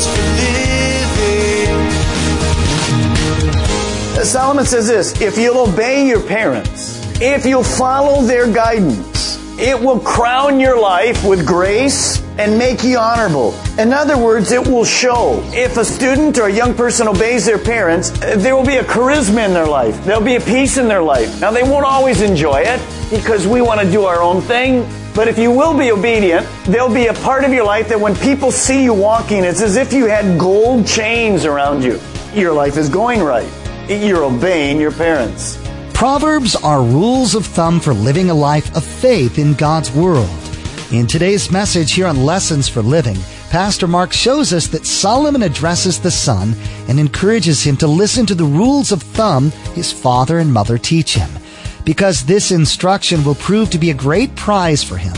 For living. Solomon says this if you'll obey your parents, if you'll follow their guidance, it will crown your life with grace and make you honorable. In other words, it will show. If a student or a young person obeys their parents, there will be a charisma in their life. There'll be a peace in their life. Now, they won't always enjoy it because we want to do our own thing. But if you will be obedient, there'll be a part of your life that when people see you walking, it's as if you had gold chains around you. Your life is going right. You're obeying your parents. Proverbs are rules of thumb for living a life of faith in God's world. In today's message here on Lessons for Living, Pastor Mark shows us that Solomon addresses the son and encourages him to listen to the rules of thumb his father and mother teach him because this instruction will prove to be a great prize for him.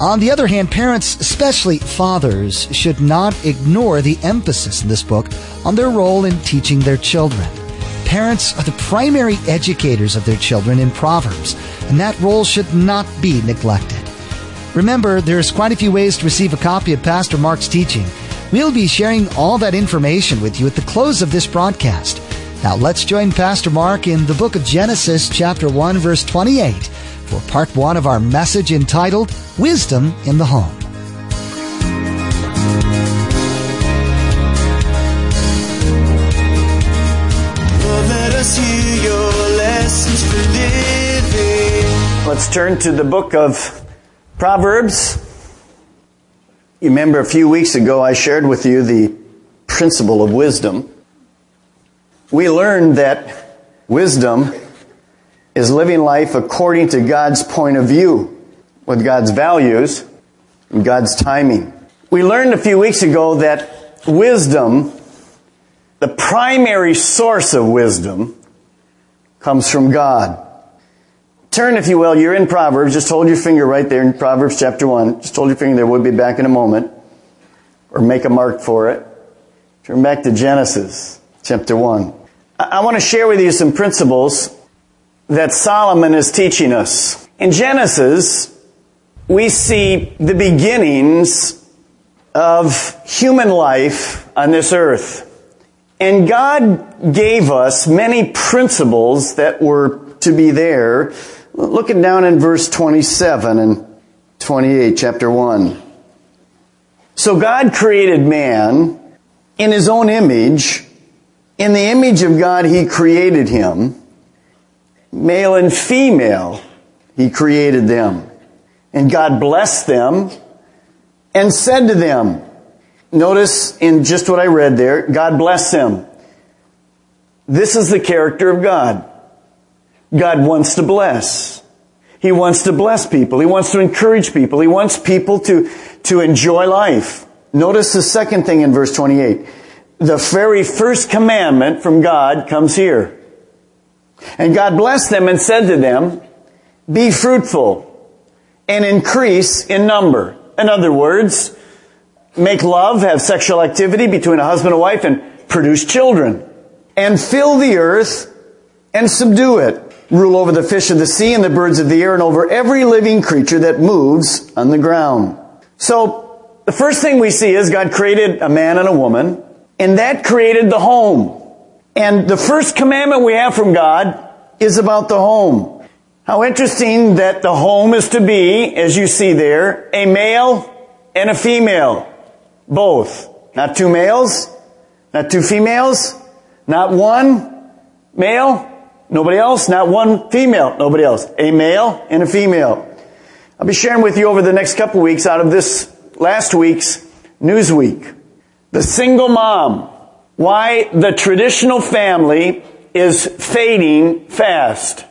On the other hand, parents, especially fathers, should not ignore the emphasis in this book on their role in teaching their children. Parents are the primary educators of their children in Proverbs, and that role should not be neglected. Remember, there's quite a few ways to receive a copy of Pastor Mark's teaching. We'll be sharing all that information with you at the close of this broadcast. Now let's join Pastor Mark in the book of Genesis, chapter 1, verse 28, for part one of our message entitled Wisdom in the Home. Let's turn to the book of Proverbs. You remember a few weeks ago I shared with you the principle of wisdom we learned that wisdom is living life according to God's point of view, with God's values and God's timing. We learned a few weeks ago that wisdom, the primary source of wisdom, comes from God. Turn, if you will, you're in Proverbs. Just hold your finger right there in Proverbs chapter 1. Just hold your finger there. We'll be back in a moment. Or make a mark for it. Turn back to Genesis chapter 1. I want to share with you some principles that Solomon is teaching us. In Genesis, we see the beginnings of human life on this earth. And God gave us many principles that were to be there. Looking down in verse 27 and 28, chapter 1. So God created man in his own image. In the image of God, He created him. Male and female, He created them. And God blessed them and said to them, notice in just what I read there, God blessed them. This is the character of God. God wants to bless. He wants to bless people. He wants to encourage people. He wants people to, to enjoy life. Notice the second thing in verse 28 the very first commandment from God comes here. And God blessed them and said to them, be fruitful and increase in number. In other words, make love, have sexual activity between a husband and wife and produce children. And fill the earth and subdue it. Rule over the fish of the sea and the birds of the air and over every living creature that moves on the ground. So, the first thing we see is God created a man and a woman and that created the home. And the first commandment we have from God is about the home. How interesting that the home is to be, as you see there, a male and a female. Both. Not two males, not two females, not one male, nobody else, not one female, nobody else. A male and a female. I'll be sharing with you over the next couple weeks out of this last week's Newsweek. The single mom. Why the traditional family is fading fast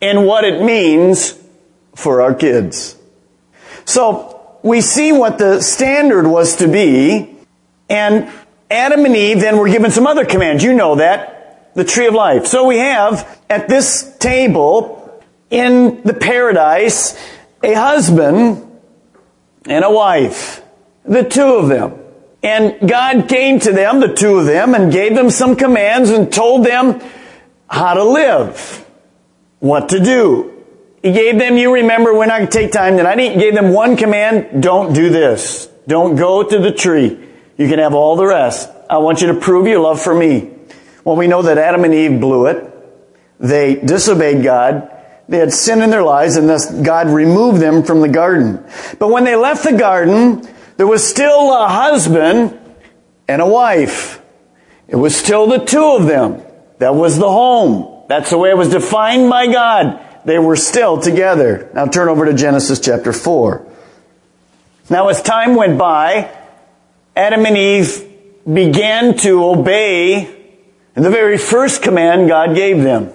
and what it means for our kids. So we see what the standard was to be, and Adam and Eve then were given some other commands. You know that. The tree of life. So we have at this table in the paradise a husband and a wife. The two of them. And God came to them, the two of them, and gave them some commands and told them how to live, what to do. He gave them, you remember, we're not going to take time tonight, he gave them one command, don't do this. Don't go to the tree. You can have all the rest. I want you to prove your love for me. Well, we know that Adam and Eve blew it. They disobeyed God. They had sin in their lives and thus God removed them from the garden. But when they left the garden, there was still a husband and a wife. It was still the two of them. That was the home. That's the way it was defined by God. They were still together. Now turn over to Genesis chapter 4. Now as time went by, Adam and Eve began to obey the very first command God gave them.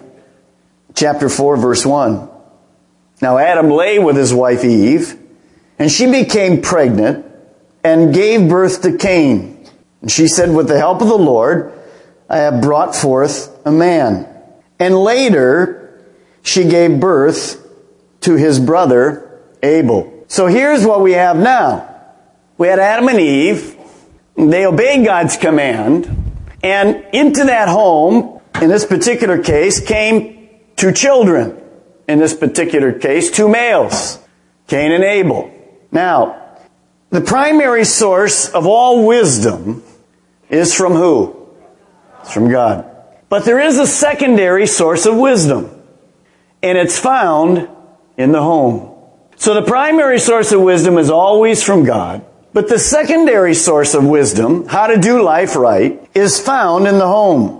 Chapter 4 verse 1. Now Adam lay with his wife Eve, and she became pregnant and gave birth to Cain. And she said, with the help of the Lord, I have brought forth a man. And later, she gave birth to his brother Abel. So here's what we have now. We had Adam and Eve. They obeyed God's command. And into that home, in this particular case, came two children. In this particular case, two males. Cain and Abel. Now, the primary source of all wisdom is from who? It's from God. But there is a secondary source of wisdom, and it's found in the home. So the primary source of wisdom is always from God, but the secondary source of wisdom, how to do life right, is found in the home.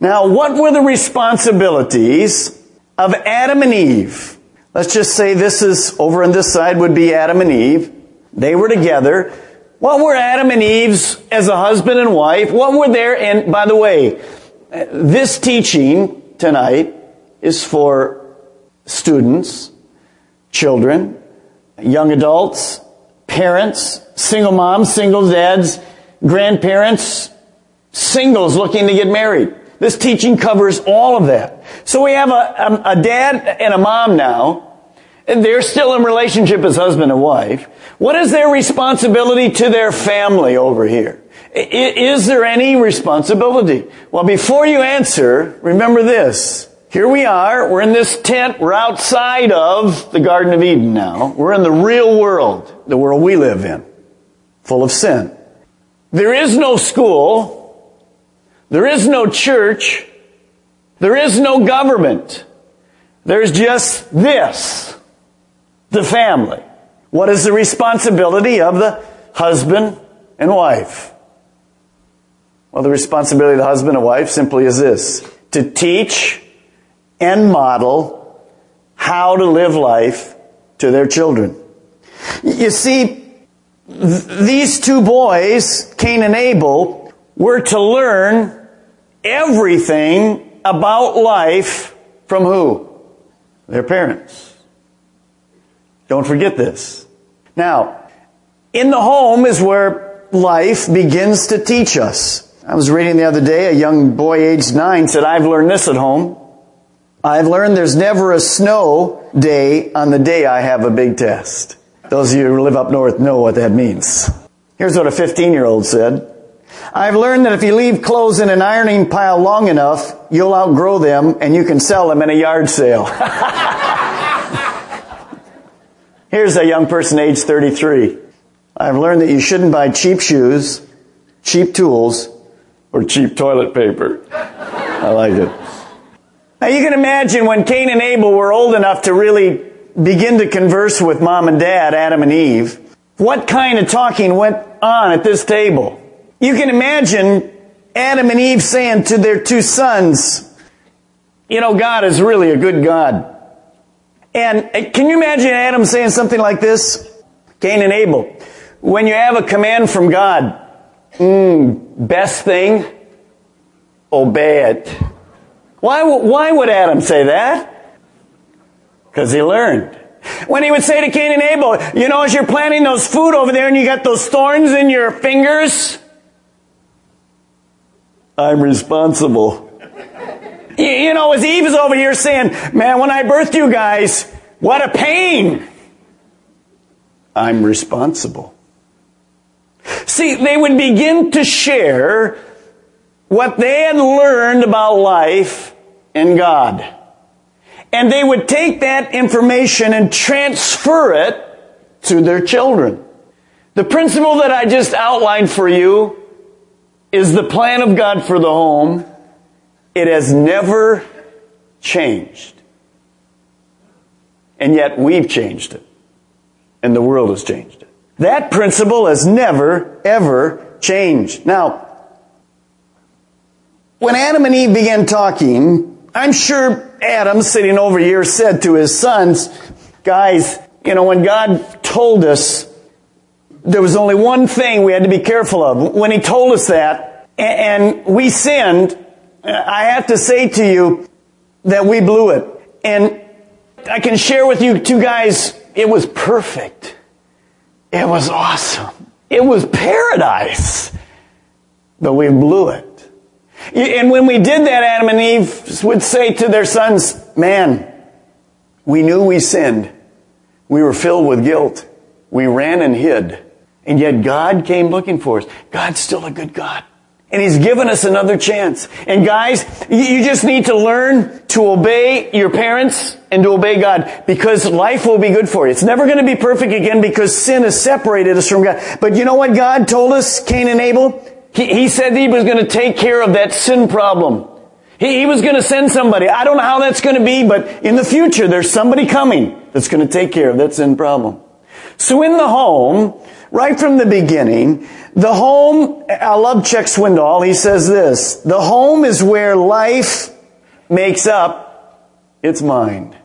Now, what were the responsibilities of Adam and Eve? Let's just say this is over on this side would be Adam and Eve. They were together. What were Adam and Eve's as a husband and wife? What were their, and by the way, this teaching tonight is for students, children, young adults, parents, single moms, single dads, grandparents, singles looking to get married. This teaching covers all of that. So we have a, a, a dad and a mom now they're still in relationship as husband and wife. What is their responsibility to their family over here? Is there any responsibility? Well, before you answer, remember this. Here we are. We're in this tent. We're outside of the Garden of Eden now. We're in the real world, the world we live in, full of sin. There is no school. There is no church. There is no government. There's just this the family. What is the responsibility of the husband and wife? Well, the responsibility of the husband and wife simply is this to teach and model how to live life to their children. You see, th- these two boys, Cain and Abel, were to learn everything about life from who? Their parents. Don't forget this. Now, in the home is where life begins to teach us. I was reading the other day, a young boy aged nine said, I've learned this at home. I've learned there's never a snow day on the day I have a big test. Those of you who live up north know what that means. Here's what a 15 year old said. I've learned that if you leave clothes in an ironing pile long enough, you'll outgrow them and you can sell them in a yard sale. Here's a young person age 33. I've learned that you shouldn't buy cheap shoes, cheap tools, or cheap toilet paper. I like it. Now you can imagine when Cain and Abel were old enough to really begin to converse with mom and dad, Adam and Eve, what kind of talking went on at this table? You can imagine Adam and Eve saying to their two sons, you know, God is really a good God. And uh, can you imagine Adam saying something like this? Cain and Abel. When you have a command from God, mm, best thing, obey it. Why, why would Adam say that? Because he learned. When he would say to Cain and Abel, you know, as you're planting those food over there and you got those thorns in your fingers, I'm responsible. You, know, as Eve is over here saying, man, when I birthed you guys, what a pain. I'm responsible. See, they would begin to share what they had learned about life and God. And they would take that information and transfer it to their children. The principle that I just outlined for you is the plan of God for the home. It has never changed. And yet we've changed it. And the world has changed it. That principle has never, ever changed. Now, when Adam and Eve began talking, I'm sure Adam, sitting over here, said to his sons, guys, you know, when God told us there was only one thing we had to be careful of, when he told us that, and we sinned, I have to say to you that we blew it. And I can share with you two guys, it was perfect. It was awesome. It was paradise. But we blew it. And when we did that, Adam and Eve would say to their sons, man, we knew we sinned. We were filled with guilt. We ran and hid. And yet God came looking for us. God's still a good God. And He's given us another chance. And guys, you just need to learn to obey your parents and to obey God because life will be good for you. It's never going to be perfect again because sin has separated us from God. But you know what God told us, Cain and Abel? He, he said he was going to take care of that sin problem. He, he was going to send somebody. I don't know how that's going to be, but in the future, there's somebody coming that's going to take care of that sin problem. So in the home, right from the beginning, the home, I love Chuck Swindoll. He says this, the home is where life makes up its mind.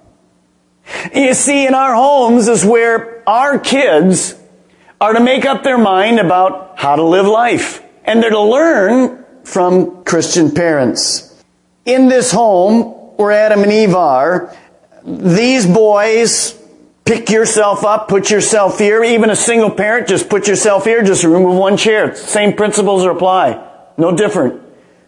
You see, in our homes is where our kids are to make up their mind about how to live life. And they're to learn from Christian parents. In this home where Adam and Eve are, these boys pick yourself up, put yourself here. Even a single parent, just put yourself here, just remove one chair. Same principles apply. No different.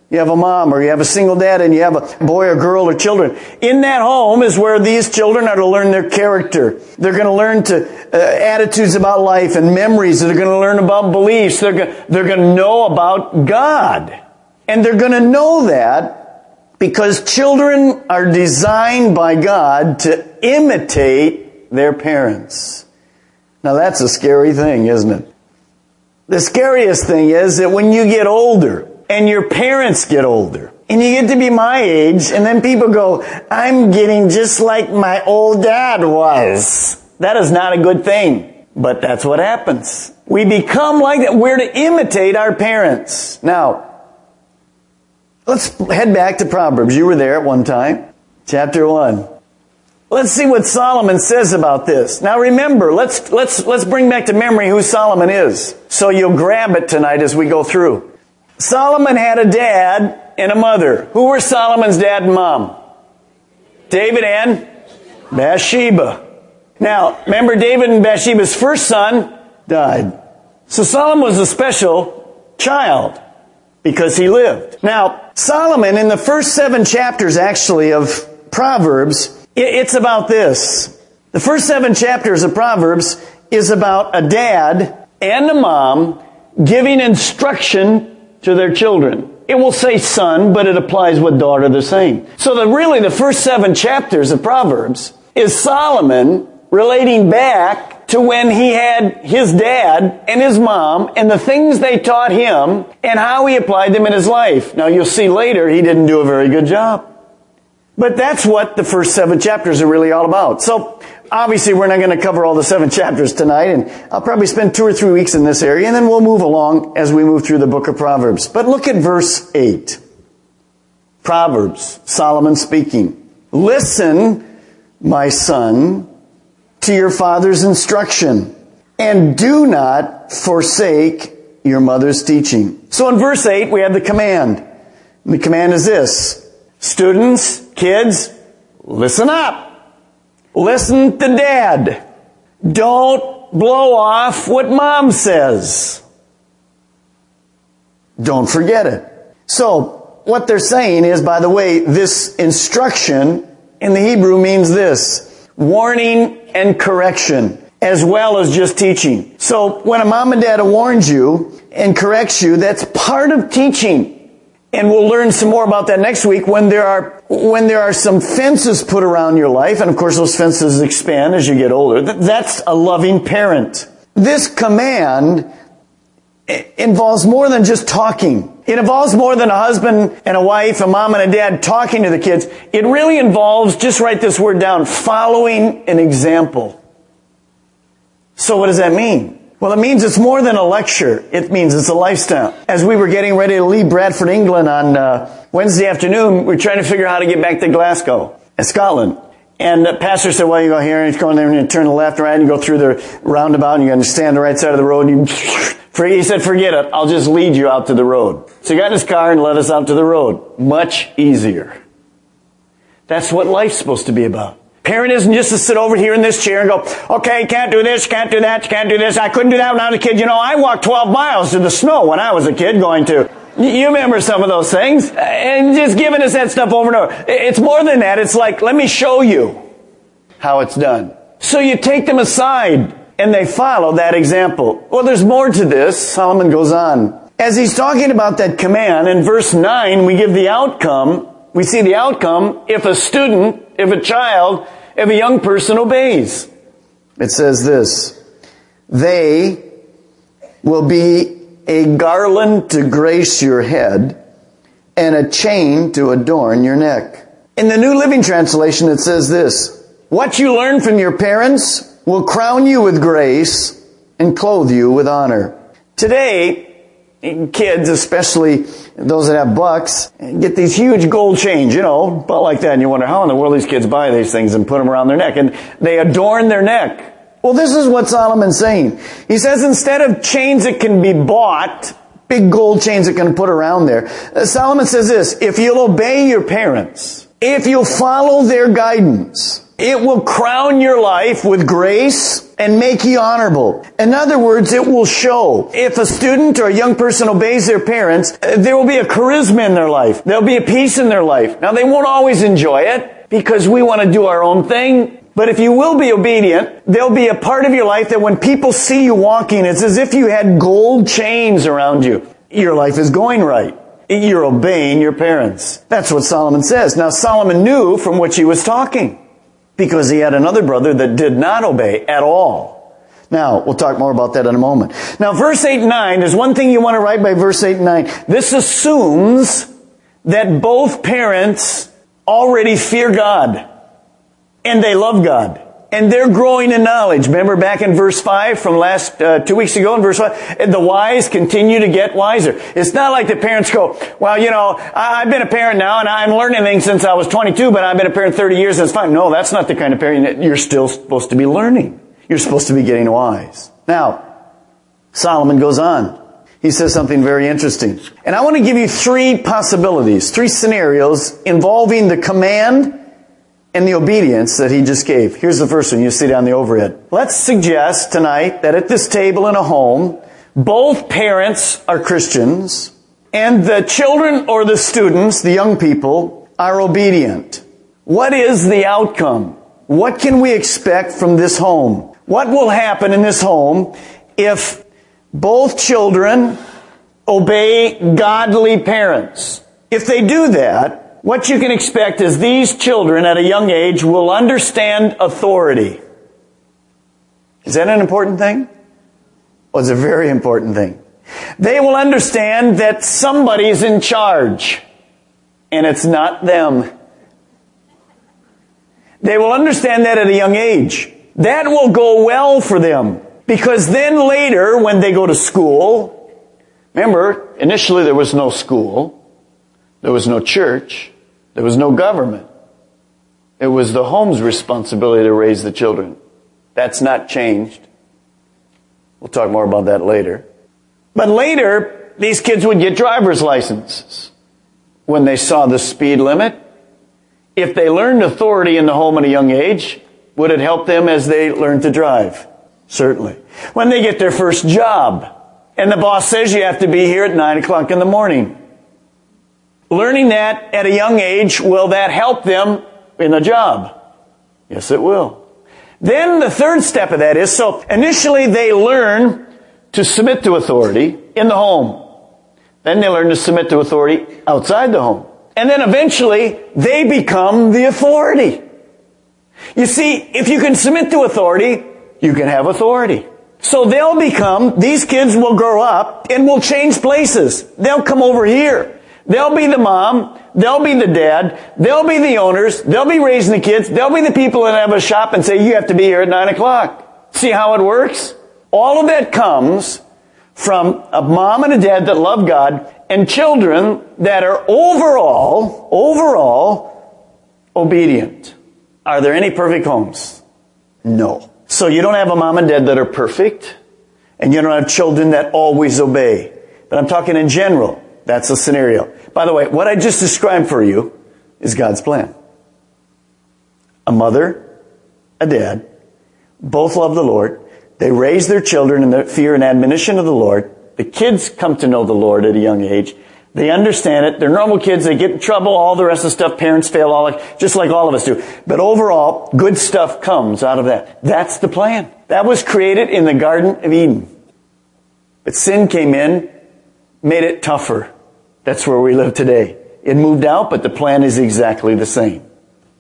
You have a mom or you have a single dad and you have a boy or girl or children. In that home is where these children are to learn their character. They're going to learn to uh, attitudes about life and memories. They're going to learn about beliefs. They're going, they're going to know about God. And they're going to know that because children are designed by God to imitate their parents. Now that's a scary thing, isn't it? The scariest thing is that when you get older, and your parents get older. And you get to be my age, and then people go, I'm getting just like my old dad was. That is not a good thing. But that's what happens. We become like that. We're to imitate our parents. Now, let's head back to Proverbs. You were there at one time. Chapter 1. Let's see what Solomon says about this. Now remember, let's, let's, let's bring back to memory who Solomon is. So you'll grab it tonight as we go through. Solomon had a dad and a mother. Who were Solomon's dad and mom? David and Bathsheba. Now, remember David and Bathsheba's first son died. So Solomon was a special child because he lived. Now, Solomon in the first seven chapters actually of Proverbs, it's about this. The first seven chapters of Proverbs is about a dad and a mom giving instruction to their children. It will say son, but it applies with daughter the same. So the, really the first seven chapters of Proverbs is Solomon relating back to when he had his dad and his mom and the things they taught him and how he applied them in his life. Now you'll see later he didn't do a very good job. But that's what the first seven chapters are really all about. So obviously we're not going to cover all the seven chapters tonight and I'll probably spend two or three weeks in this area and then we'll move along as we move through the book of Proverbs. But look at verse 8. Proverbs, Solomon speaking. Listen, my son, to your father's instruction and do not forsake your mother's teaching. So in verse 8 we have the command. And The command is this. Students, kids, listen up. Listen to dad. Don't blow off what mom says. Don't forget it. So, what they're saying is, by the way, this instruction in the Hebrew means this. Warning and correction, as well as just teaching. So, when a mom and dad warns you and corrects you, that's part of teaching. And we'll learn some more about that next week when there are, when there are some fences put around your life. And of course those fences expand as you get older. That's a loving parent. This command involves more than just talking. It involves more than a husband and a wife, a mom and a dad talking to the kids. It really involves, just write this word down, following an example. So what does that mean? Well, it means it's more than a lecture. It means it's a lifestyle. As we were getting ready to leave Bradford, England on uh, Wednesday afternoon, we are trying to figure out how to get back to Glasgow, Scotland. And the pastor said, well, you go here and you go in there and you turn the left right and you go through the roundabout and you're going to stand the right side of the road and you, he said, forget it. I'll just lead you out to the road. So he got in his car and led us out to the road. Much easier. That's what life's supposed to be about. Parent isn't just to sit over here in this chair and go, okay, can't do this, can't do that, can't do this. I couldn't do that when I was a kid. You know, I walked 12 miles in the snow when I was a kid going to. You remember some of those things. And just giving us that stuff over and over. It's more than that. It's like, let me show you how it's done. So you take them aside and they follow that example. Well, there's more to this. Solomon goes on. As he's talking about that command, in verse 9, we give the outcome. We see the outcome if a student if a child, if a young person obeys. It says this, they will be a garland to grace your head and a chain to adorn your neck. In the New Living Translation, it says this, what you learn from your parents will crown you with grace and clothe you with honor. Today, kids, especially those that have bucks, get these huge gold chains, you know, but like that, and you wonder how in the world these kids buy these things and put them around their neck, and they adorn their neck. Well, this is what Solomon's saying. He says instead of chains that can be bought, big gold chains that can put around there, uh, Solomon says this, if you'll obey your parents, if you'll follow their guidance, it will crown your life with grace and make you honorable. In other words, it will show. If a student or a young person obeys their parents, uh, there will be a charisma in their life. There'll be a peace in their life. Now they won't always enjoy it because we want to do our own thing. But if you will be obedient, there'll be a part of your life that when people see you walking, it's as if you had gold chains around you. Your life is going right. You're obeying your parents. That's what Solomon says. Now Solomon knew from which he was talking because he had another brother that did not obey at all. Now, we'll talk more about that in a moment. Now, verse 8 and 9, there's one thing you want to write by verse 8 and 9. This assumes that both parents already fear God and they love God and they're growing in knowledge. Remember back in verse 5 from last, uh, two weeks ago in verse 5, the wise continue to get wiser. It's not like the parents go, well, you know, I, have been a parent now and I'm learning things since I was 22, but I've been a parent 30 years and it's fine. No, that's not the kind of parent you're still supposed to be learning. You're supposed to be getting wise. Now, Solomon goes on. He says something very interesting. And I want to give you three possibilities, three scenarios involving the command and the obedience that he just gave. Here's the first one you see down the overhead. Let's suggest tonight that at this table in a home, both parents are Christians and the children or the students, the young people, are obedient. What is the outcome? What can we expect from this home? What will happen in this home if both children obey godly parents? If they do that, what you can expect is these children at a young age will understand authority. Is that an important thing? Well, it's a very important thing. They will understand that somebody's in charge and it's not them. They will understand that at a young age. That will go well for them because then later when they go to school, remember, initially there was no school. There was no church. There was no government. It was the home's responsibility to raise the children. That's not changed. We'll talk more about that later. But later, these kids would get driver's licenses when they saw the speed limit If they learned authority in the home at a young age, would it help them as they learn to drive? Certainly. When they get their first job, and the boss says you have to be here at 9 o'clock in the morning. Learning that at a young age, will that help them in a job? Yes, it will. Then the third step of that is, so initially they learn to submit to authority in the home. Then they learn to submit to authority outside the home. And then eventually they become the authority. You see, if you can submit to authority, you can have authority. So they'll become, these kids will grow up and will change places. They'll come over here. They'll be the mom. They'll be the dad. They'll be the owners. They'll be raising the kids. They'll be the people that have a shop and say, you have to be here at nine o'clock. See how it works? All of that comes from a mom and a dad that love God and children that are overall, overall obedient. Are there any perfect homes? No. So you don't have a mom and dad that are perfect, and you don't have children that always obey. But I'm talking in general. That's a scenario. By the way, what I just described for you is God's plan. A mother, a dad, both love the Lord. They raise their children in the fear and admonition of the Lord. The kids come to know the Lord at a young age. They understand it. They're normal kids. They get in trouble. All the rest of the stuff. Parents fail all like, just like all of us do. But overall, good stuff comes out of that. That's the plan. That was created in the Garden of Eden. But sin came in, made it tougher. That's where we live today. It moved out, but the plan is exactly the same.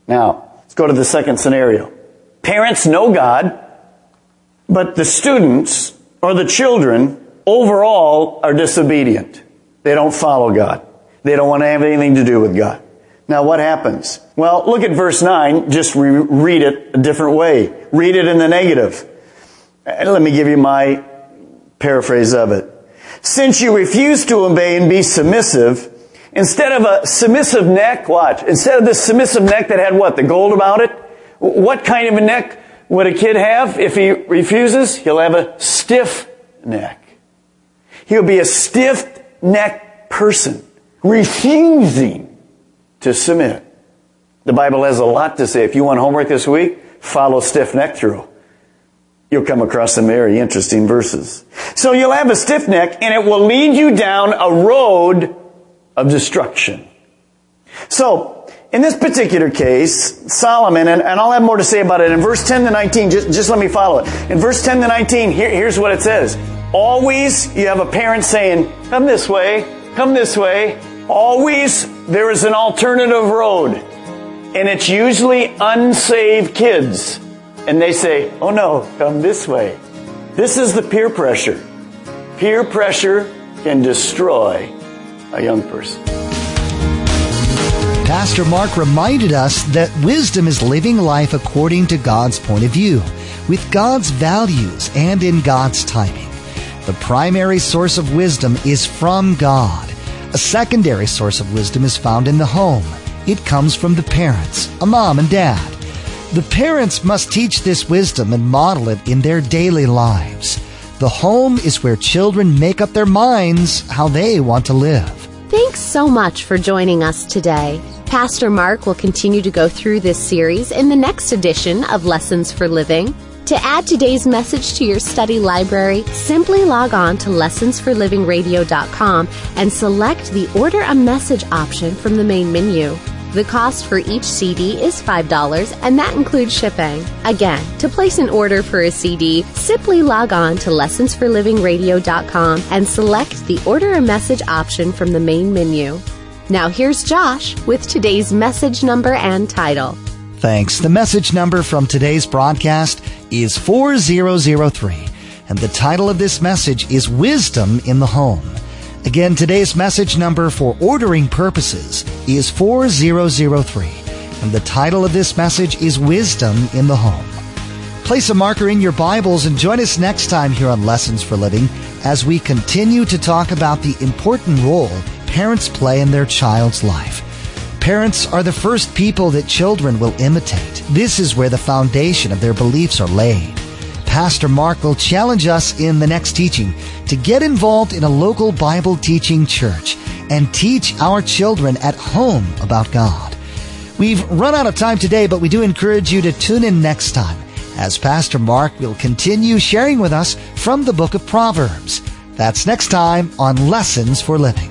Now, let's go to the second scenario. Parents know God, but the students or the children overall are disobedient. They don't follow God. They don't want to have anything to do with God. Now what happens? Well, look at verse 9. Just re- read it a different way. Read it in the negative. And let me give you my paraphrase of it. Since you refuse to obey and be submissive, instead of a submissive neck, watch, instead of the submissive neck that had what? The gold about it? What kind of a neck would a kid have if he refuses? He'll have a stiff neck. He'll be a stiff neck person refusing to submit. The Bible has a lot to say. If you want homework this week, follow stiff neck through. You'll come across some very interesting verses. So you'll have a stiff neck and it will lead you down a road of destruction. So, in this particular case, Solomon, and, and, I'll have more to say about it, in verse 10 to 19, just, just let me follow it. In verse 10 to 19, here, here's what it says. Always you have a parent saying, come this way, come this way. Always there is an alternative road. And it's usually unsaved kids. And they say, oh no, come this way. This is the peer pressure. Peer pressure can destroy a young person. Pastor Mark reminded us that wisdom is living life according to God's point of view, with God's values and in God's timing. The primary source of wisdom is from God. A secondary source of wisdom is found in the home. It comes from the parents, a mom and dad. The parents must teach this wisdom and model it in their daily lives. The home is where children make up their minds how they want to live. Thanks so much for joining us today. Pastor Mark will continue to go through this series in the next edition of Lessons for Living. To add today's message to your study library, simply log on to lessonsforlivingradio.com and select the Order a Message option from the main menu. The cost for each CD is $5 and that includes shipping. Again, to place an order for a CD, simply log on to lessonsforlivingradio.com and select the Order a Message option from the main menu. Now here's Josh with today's message number and title. Thanks. The message number from today's broadcast is 4003, and the title of this message is Wisdom in the Home. Again, today's message number for ordering purposes is 4003, and the title of this message is Wisdom in the Home. Place a marker in your Bibles and join us next time here on Lessons for Living as we continue to talk about the important role parents play in their child's life. Parents are the first people that children will imitate. This is where the foundation of their beliefs are laid. Pastor Mark will challenge us in the next teaching to get involved in a local Bible teaching church and teach our children at home about God. We've run out of time today, but we do encourage you to tune in next time as Pastor Mark will continue sharing with us from the book of Proverbs. That's next time on Lessons for Living.